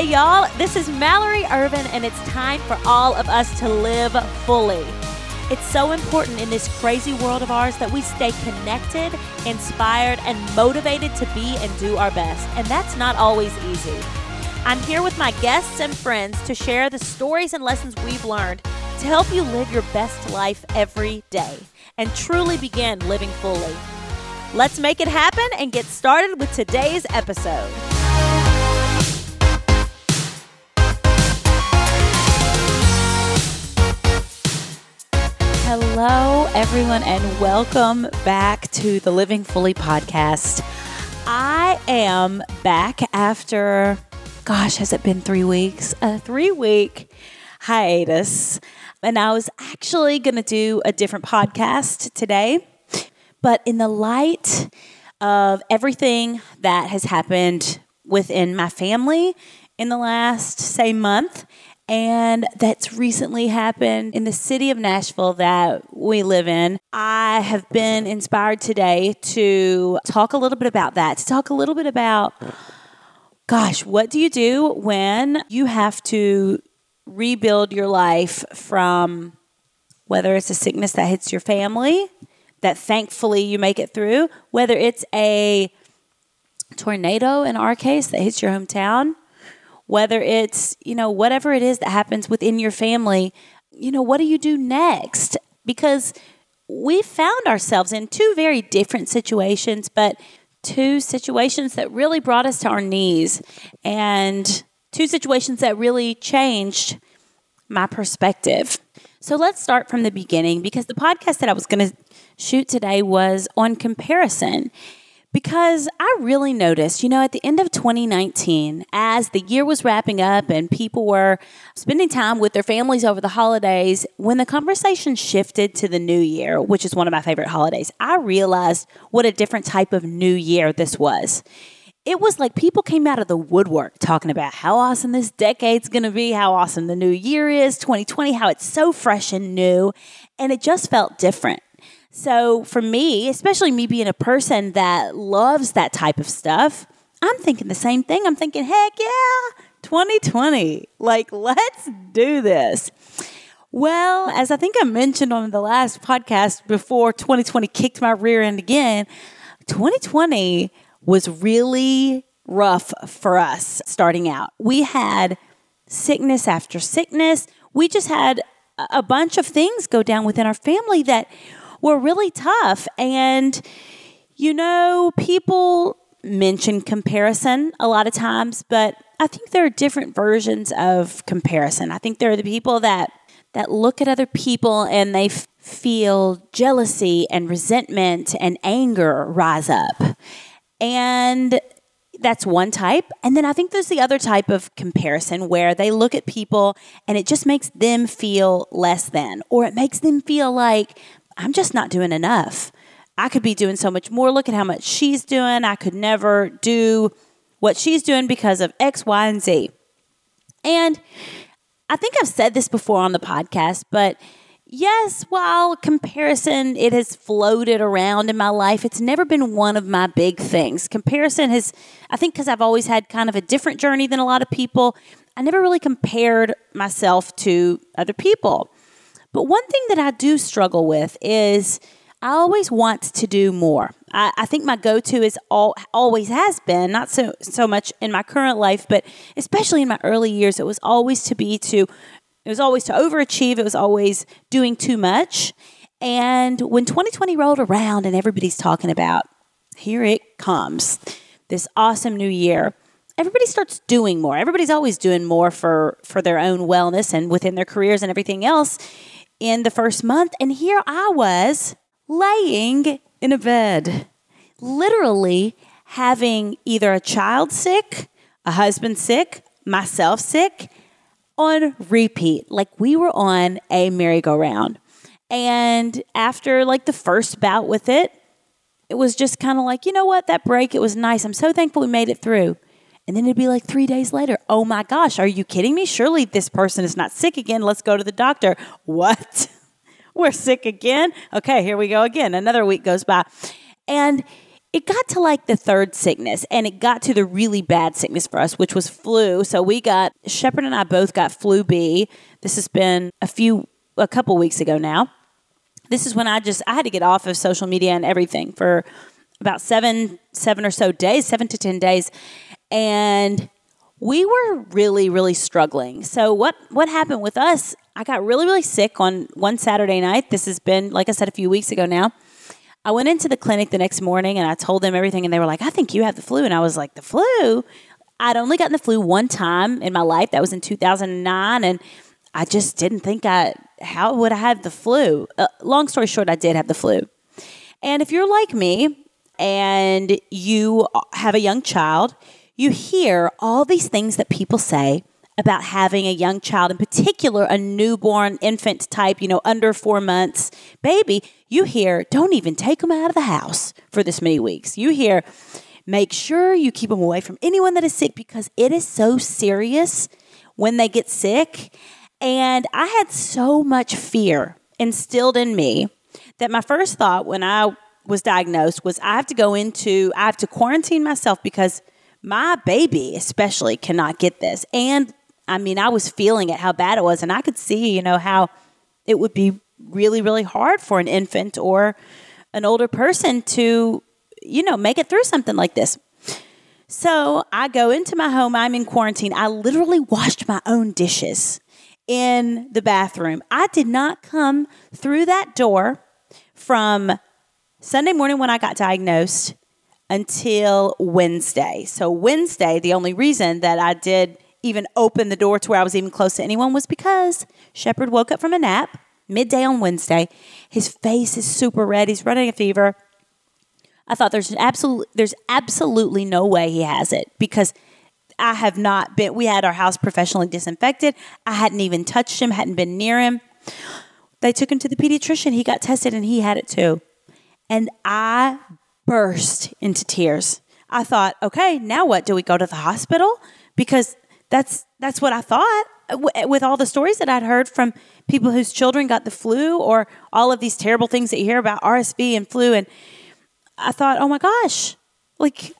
Hey, y'all, this is Mallory Ervin, and it's time for all of us to live fully. It's so important in this crazy world of ours that we stay connected, inspired, and motivated to be and do our best. And that's not always easy. I'm here with my guests and friends to share the stories and lessons we've learned to help you live your best life every day and truly begin living fully. Let's make it happen and get started with today's episode. Hello, everyone, and welcome back to the Living Fully podcast. I am back after, gosh, has it been three weeks? A three week hiatus. And I was actually going to do a different podcast today. But in the light of everything that has happened within my family in the last, say, month, and that's recently happened in the city of Nashville that we live in. I have been inspired today to talk a little bit about that, to talk a little bit about, gosh, what do you do when you have to rebuild your life from whether it's a sickness that hits your family, that thankfully you make it through, whether it's a tornado in our case that hits your hometown whether it's, you know, whatever it is that happens within your family, you know, what do you do next? Because we found ourselves in two very different situations, but two situations that really brought us to our knees and two situations that really changed my perspective. So let's start from the beginning because the podcast that I was going to shoot today was on comparison because I really noticed, you know, at the end of 2019, as the year was wrapping up and people were spending time with their families over the holidays, when the conversation shifted to the new year, which is one of my favorite holidays, I realized what a different type of new year this was. It was like people came out of the woodwork talking about how awesome this decade's to be, how awesome the new year is, 2020, how it's so fresh and new. And it just felt different. So for me, especially me being a person that loves that type of stuff, I'm thinking the same thing. I'm thinking, heck yeah, 2020. Like, let's do this. Well, as I think I mentioned on the last podcast before 2020 kicked my rear end again, 2020 was really rough for us starting out. We had sickness after sickness. We just had a bunch of things go down within our family that were really tough. And, you know, people mention comparison a lot of times, but I think there are different versions of comparison. I think there are the people that that look at other people and they f- feel jealousy and resentment and anger rise up. And that's one type. And then I think there's the other type of comparison where they look at people and it just makes them feel less than, or it makes them feel like I'm just not doing enough. I could be doing so much more. Look at how much she's doing. I could never do what she's doing because of X, Y, and Z. And I think I've said this before on the podcast, but yes, while comparison it has floated around in my life, it's never been one of my big things. Comparison has I think cuz I've always had kind of a different journey than a lot of people, I never really compared myself to other people. But one thing that I do struggle with is I always want to do more. I, I think my go-to is all always has been not so so much in my current life, but especially in my early years, it was always to be to it was always to overachieve. It was always doing too much. And when 2020 rolled around and everybody's talking about here it comes, this awesome new year, everybody starts doing more. Everybody's always doing more for for their own wellness and within their careers and everything else in the first month. And here I was laying in a bed, literally having either a child sick, a husband sick, myself sick on repeat. Like we were on a merry-go-round. And after like the first bout with it, it was just kind of like, you know what, that break, it was nice. I'm so thankful we made it through. And then it'd be like three days later, oh my gosh, are you kidding me? Surely this person is not sick again. Let's go to the doctor. What? We're sick again? Okay, here we go again. Another week goes by. And it got to like the third sickness and it got to the really bad sickness for us, which was flu. So we got, Shepard and I both got flu B. This has been a few, a couple weeks ago now. This is when I just, I had to get off of social media and everything for about seven, seven or so days, seven to 10 days. And we were really, really struggling. So what, what happened with us, I got really, really sick on one Saturday night. This has been, like I said, a few weeks ago now I went into the clinic the next morning and I told them everything, and they were like, I think you have the flu. And I was like, The flu? I'd only gotten the flu one time in my life. That was in 2009. And I just didn't think I, how would I have the flu? Uh, long story short, I did have the flu. And if you're like me and you have a young child, you hear all these things that people say about having a young child, in particular, a newborn infant type, you know, under four months baby, you hear, don't even take them out of the house for this many weeks. You hear, make sure you keep them away from anyone that is sick because it is so serious when they get sick. And I had so much fear instilled in me that my first thought when I was diagnosed was I have to go into, I have to quarantine myself because my baby, especially, cannot get this. And I mean, I was feeling it, how bad it was. And I could see, you know, how it would be really, really hard for an infant or an older person to, you know, make it through something like this. So I go into my home, I'm in quarantine. I literally washed my own dishes in the bathroom. I did not come through that door from Sunday morning when I got diagnosed until Wednesday. So, Wednesday, the only reason that I did even open the door to where I was even close to anyone was because Shepard woke up from a nap midday on Wednesday. His face is super red. He's running a fever. I thought there's absolutely there's absolutely no way he has it because I have not been we had our house professionally disinfected. I hadn't even touched him, hadn't been near him. They took him to the pediatrician. He got tested and he had it too. And I burst into tears. I thought, okay, now what? Do we go to the hospital? Because that's that's what I thought with all the stories that I'd heard from people whose children got the flu or all of these terrible things that you hear about RSV and flu and I thought, "Oh my gosh. Like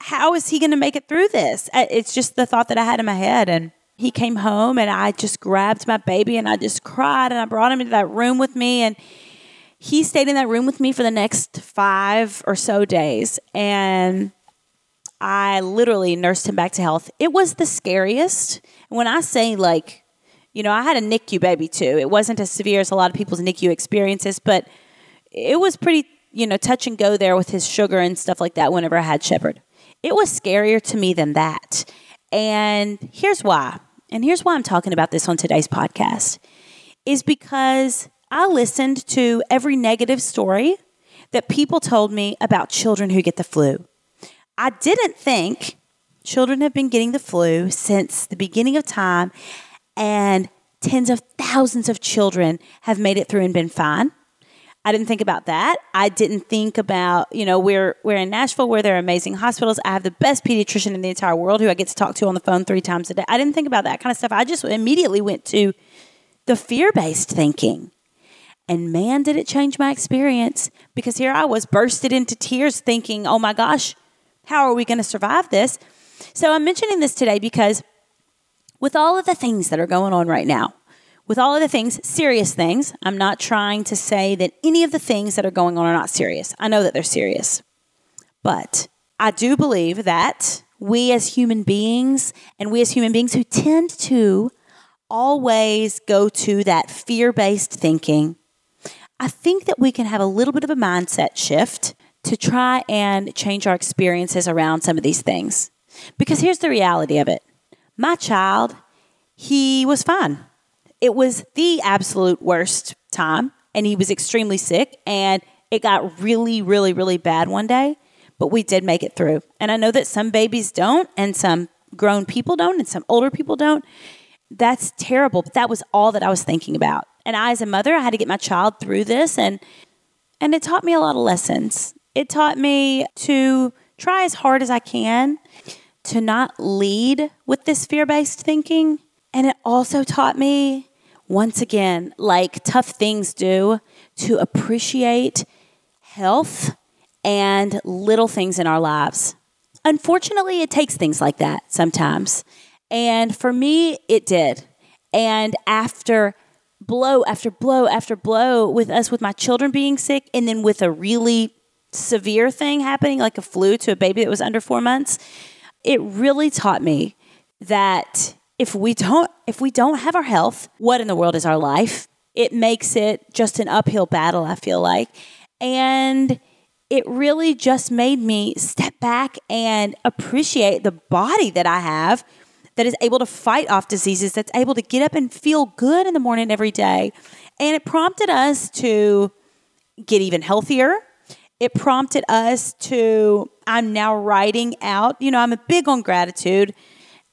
how is he going to make it through this?" It's just the thought that I had in my head and he came home and I just grabbed my baby and I just cried and I brought him into that room with me and he stayed in that room with me for the next 5 or so days and I literally nursed him back to health. It was the scariest. When I say like, you know, I had a NICU baby too. It wasn't as severe as a lot of people's NICU experiences, but it was pretty, you know, touch and go there with his sugar and stuff like that whenever I had Shepard. It was scarier to me than that. And here's why. And here's why I'm talking about this on today's podcast is because I listened to every negative story that people told me about children who get the flu. I didn't think children have been getting the flu since the beginning of time, and tens of thousands of children have made it through and been fine. I didn't think about that. I didn't think about, you know, we're we're in Nashville where there are amazing hospitals. I have the best pediatrician in the entire world who I get to talk to on the phone three times a day. I didn't think about that kind of stuff. I just immediately went to the fear-based thinking. And man, did it change my experience because here I was bursted into tears thinking, "Oh my gosh, how are we going to survive this? So I'm mentioning this today because with all of the things that are going on right now, with all of the things, serious things, I'm not trying to say that any of the things that are going on are not serious. I know that they're serious. But I do believe that we as human beings, and we as human beings who tend to always go to that fear based thinking, I think that we can have a little bit of a mindset shift to try and change our experiences around some of these things. Because here's the reality of it my child, he was fine. It was the absolute worst time, and he was extremely sick, and it got really, really, really bad one day, but we did make it through. And I know that some babies don't, and some grown people don't, and some older people don't. That's terrible, but that was all that I was thinking about. And I, as a mother, I had to get my child through this, and and it taught me a lot of lessons. It taught me to try as hard as I can to not lead with this fear based thinking. And it also taught me, once again, like tough things do, to appreciate health and little things in our lives. Unfortunately, it takes things like that sometimes. And for me, it did. And after blow after blow after blow with us with my children being sick and then with a really severe thing happening like a flu to a baby that was under 4 months it really taught me that if we don't if we don't have our health what in the world is our life? It makes it just an uphill battle i feel like. And it really just made me step back and appreciate the body that i have that is able to fight off diseases, that's able to get up and feel good in the morning every day. And it prompted us to get even healthier. It prompted us to, I'm now writing out, you know, I'm a big on gratitude.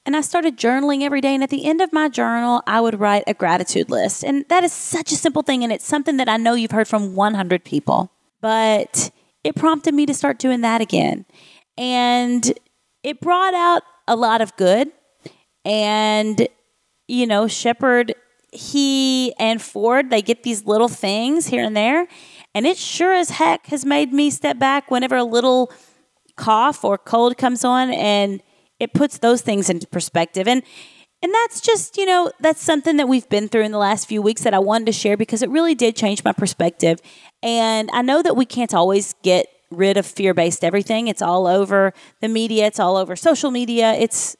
And I started journaling every day. And at the end of my journal, I would write a gratitude list. And that is such a simple thing. And it's something that I know you've heard from 100 people. But it prompted me to start doing that again. And it brought out a lot of good. And, you know, Shepard, he and Ford, they get these little things here and there. And it sure as heck has made me step back whenever a little cough or cold comes on and it puts those things into perspective. And and that's just, you know, that's something that we've been through in the last few weeks that I wanted to share because it really did change my perspective. And I know that we can't always get rid of fear based everything. It's all over the media, it's all over social media. It's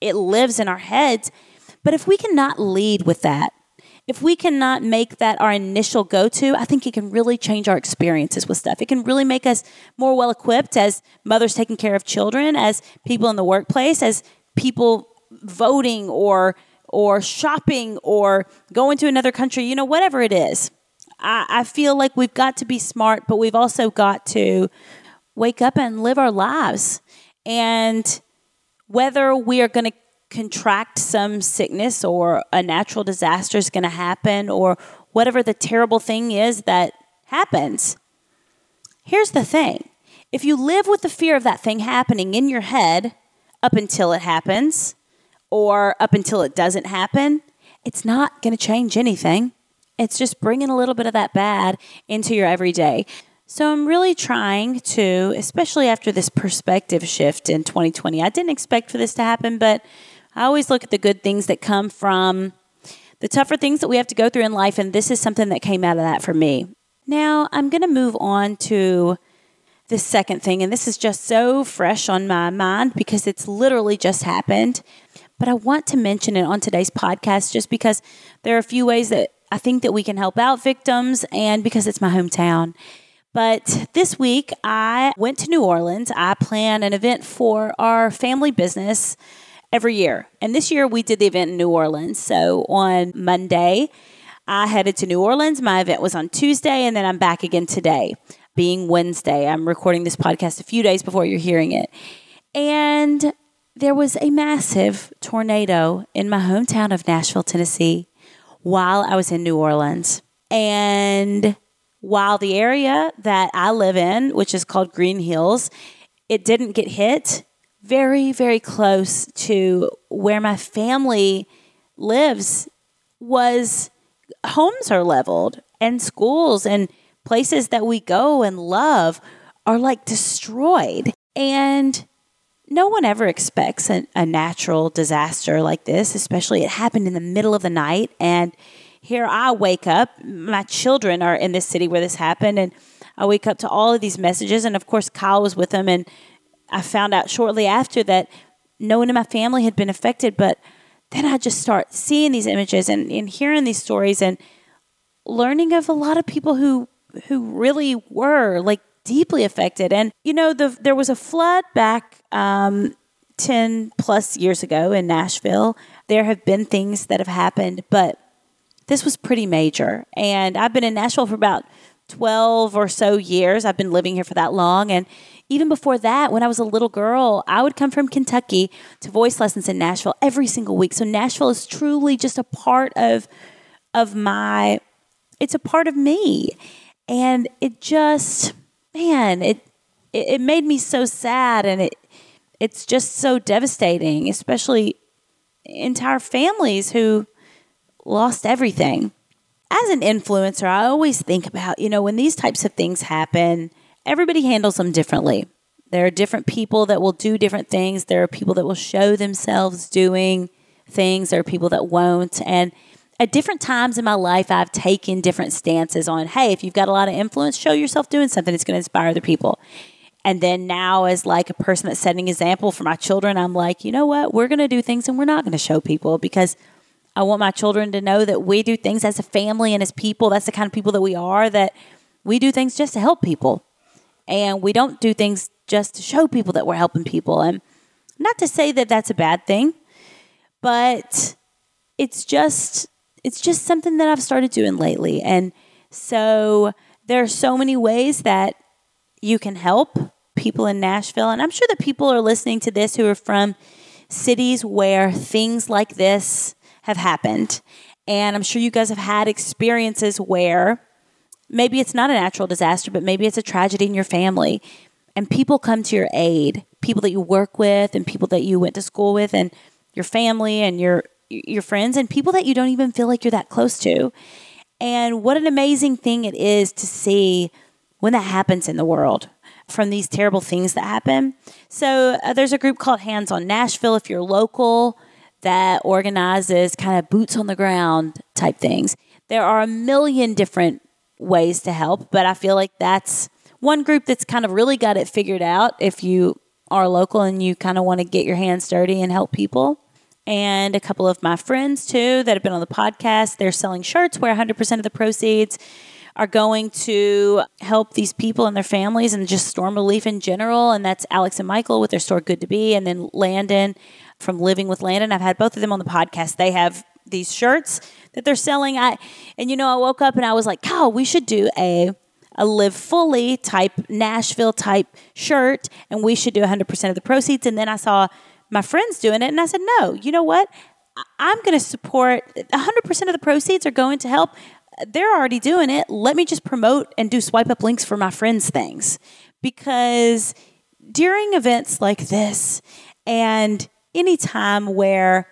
it lives in our heads. But if we cannot lead with that, if we cannot make that our initial go to, I think it can really change our experiences with stuff. It can really make us more well equipped as mothers taking care of children, as people in the workplace, as people voting or or shopping or going to another country, you know, whatever it is. I, I feel like we've got to be smart, but we've also got to wake up and live our lives. And whether we are going to contract some sickness or a natural disaster is going to happen or whatever the terrible thing is that happens. Here's the thing if you live with the fear of that thing happening in your head up until it happens or up until it doesn't happen, it's not going to change anything. It's just bringing a little bit of that bad into your everyday. So I'm really trying to, especially after this perspective shift in 2020. I didn't expect for this to happen, but I always look at the good things that come from the tougher things that we have to go through in life, and this is something that came out of that for me. Now I'm going to move on to the second thing, and this is just so fresh on my mind because it's literally just happened. But I want to mention it on today's podcast just because there are a few ways that I think that we can help out victims and because it's my hometown. But this week, I went to New Orleans. I plan an event for our family business every year. And this year, we did the event in New Orleans. So on Monday, I headed to New Orleans. My event was on Tuesday, and then I'm back again today, being Wednesday. I'm recording this podcast a few days before you're hearing it. And there was a massive tornado in my hometown of Nashville, Tennessee, while I was in New Orleans. And while the area that I live in, which is called Green Hills, it didn't get hit, very, very close to where my family lives was homes are leveled and schools and places that we go and love are like destroyed. And no one ever expects a, a, natural disaster like this, especially it happened in the middle of the night. And here I wake up, my children are in this city where this happened, and I wake up to all of these messages. And of course, Kyle was with them, and I found out shortly after that no one in my family had been affected. But then I just start seeing these images and, and hearing these stories and learning of a lot of people who who really were like deeply affected. And you know, the there was a flood back um, ten plus years ago in Nashville. There have been things that have happened, but this was pretty major. And I've been in Nashville for about 12 or so years. I've been living here for that long. And even before that, when I was a little girl, I would come from Kentucky to voice lessons in Nashville every single week. So Nashville is truly just a part of of my it's a part of me. And it just man, it it, made me so sad and it it's just so devastating, especially entire families who lost everything. As an influencer, I always think about, you know, when these types of things happen, everybody handles them differently. There are different people that will do different things. There are people that will show themselves doing things. There are people that won't. And at different times in my life, I've taken different stances on, hey, if you've got a lot of influence, show yourself doing something that's going to inspire other people. And then now, as like a person that's setting example for my children, I'm like, you know what? We're going to do things and we're not going to show people because I want my children to know that we do things as a family and as people. That's the kind of people that we are, that we do things just to help people. And we don't do things just to show people that we're helping people. And not to say that that's a bad thing, but it's just it's just something that I've started doing lately. And so there are so many ways that you can help people in Nashville. And I'm sure that people are listening to this who are from cities where things like this have happened. And I'm sure you guys have had experiences where maybe it's not a natural disaster, but maybe it's a tragedy in your family. And people come to your aid, people that you work with and people that you went to school with and your family and your your friends and people that you don't even feel like you're that close to. And what an amazing thing it is to see when that happens in the world from these terrible things that happen. So uh, there's a group called Hands on Nashville if you're local that organizes kind of boots on the ground type things. There are a million different ways to help, but I feel like that's one group that's kind of really got it figured out if you are local and you kind of want to get your hands dirty and help people and a couple of my friends too that have been on the podcast. They're selling shirts where 100% of the proceeds are going to help these people and their families and just storm relief in general. And that's Alex and Michael with their store Good to Be, and then Landon from Living with Landon. I've had both of them on the podcast. They have these shirts that they're selling. I and you know, I woke up and I was like, "Oh, we should do a a live fully type Nashville type shirt, and we should do 100% of the proceeds." And then I saw my friends doing it. And I said, no, you know what? I'm going to support 100% of the proceeds are going to help. They're already doing it. Let me just promote and do swipe up links for my friends' things. Because during events like this, and any time where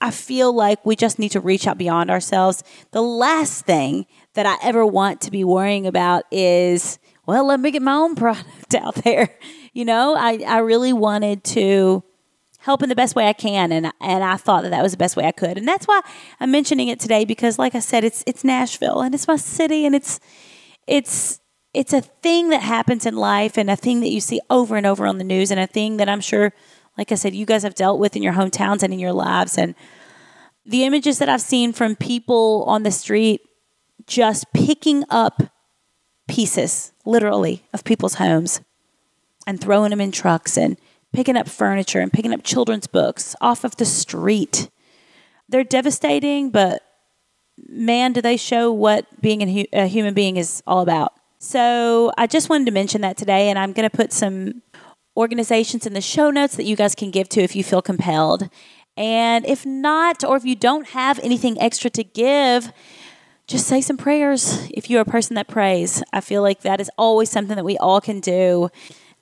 I feel like we just need to reach out beyond ourselves, the last thing that I ever want to be worrying about is, well, let me get my own product out there. You know, I, I really wanted to help in the best way I can. And, and I thought that that was the best way I could. And that's why I'm mentioning it today because like I said, it's, it's Nashville and it's my city and it's, it's, it's a thing that happens in life and a thing that you see over and over on the news and a thing that I'm sure, like I said, you guys have dealt with in your hometowns and in your lives. And the images that I've seen from people on the street just picking up pieces, literally, of people's homes and throwing them in trucks and picking up furniture and picking up children's books off of the street. They're devastating, but man, do they show what being a, human being is all about. So I just wanted to mention that today, and I'm going to put some organizations in the show notes that you guys can give to if you feel compelled. And if not, or if you don't have anything extra to give, just say some prayers if you're a person that prays. I feel like that is always something that we all can do.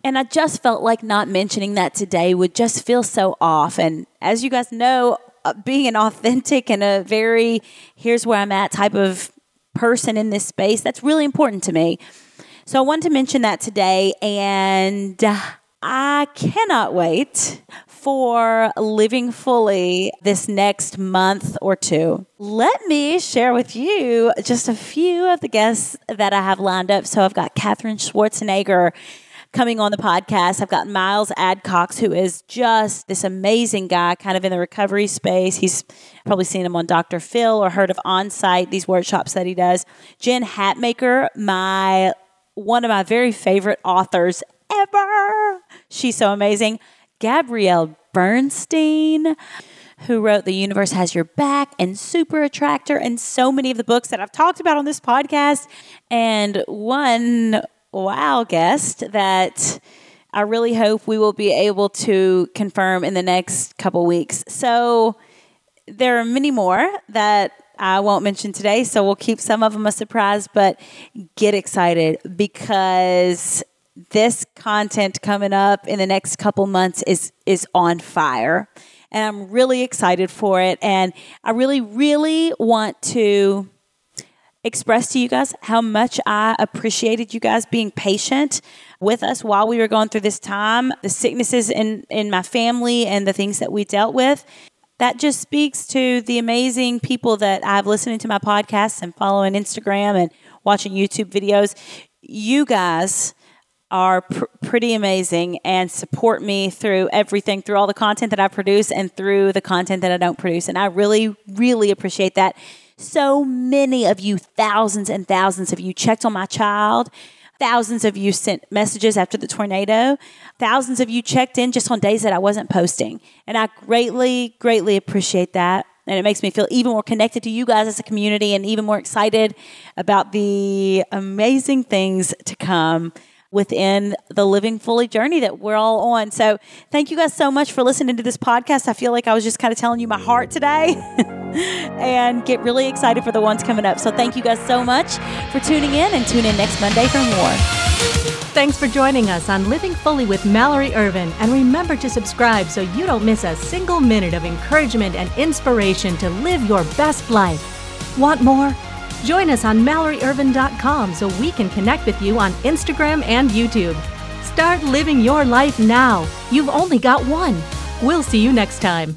And I just felt like not mentioning that today would just feel so off. And as you guys know, uh, being an authentic and a very here's where I'm at type of person in this space, that's really important to me. So I wanted to mention that today. And I cannot wait for living fully this next month or two. Let me share with you just a few of the guests that I have lined up. So I've got Katherine Schwarzenegger coming on the podcast. I've got Miles Adcox, who is just this amazing guy, kind of in the recovery space. He's probably seen him on Dr. Phil or heard of Onsite, these workshops that he does. Jen Hatmaker, my one of my very favorite authors ever. She's so amazing. Gabrielle Bernstein, who wrote The Universe Has Your Back and Super Attractor and so many of the books that I've talked about on this podcast. And one wow guest that I really hope we will be able to confirm in the next couple weeks. So there are many more that I won't mention today, so we'll keep some of them a surprise, but get excited because this content coming up in the next couple months is is on fire. And I'm really excited for it and I really really want to express to you guys how much I appreciated you guys being patient with us while we were going through this time, the sicknesses in, in my family and the things that we dealt with. That just speaks to the amazing people that I've listening to my podcasts and following Instagram and watching YouTube videos. You guys are pr- pretty amazing and support me through everything, through all the content that I produce and through the content that I don't produce. And I really, really appreciate that. So many of you, thousands and thousands of you, checked on my child. Thousands of you sent messages after the tornado. Thousands of you checked in just on days that I wasn't posting. And I greatly, greatly appreciate that. And it makes me feel even more connected to you guys as a community and even more excited about the amazing things to come within the living fully journey that we're all on. So, thank you guys so much for listening to this podcast. I feel like I was just kind of telling you my heart today and get really excited for the ones coming up. So, thank you guys so much for tuning in and tune in next Monday for more. Thanks for joining us on Living Fully with Mallory Ervin. And remember to subscribe so you don't miss a single minute of encouragement and inspiration to live your best life. Want more? Join us on MalloryErvin.com so we can connect with you on Instagram and YouTube. Start living your life now. You've only got one. We'll see you next time.